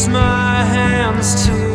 raise my hands to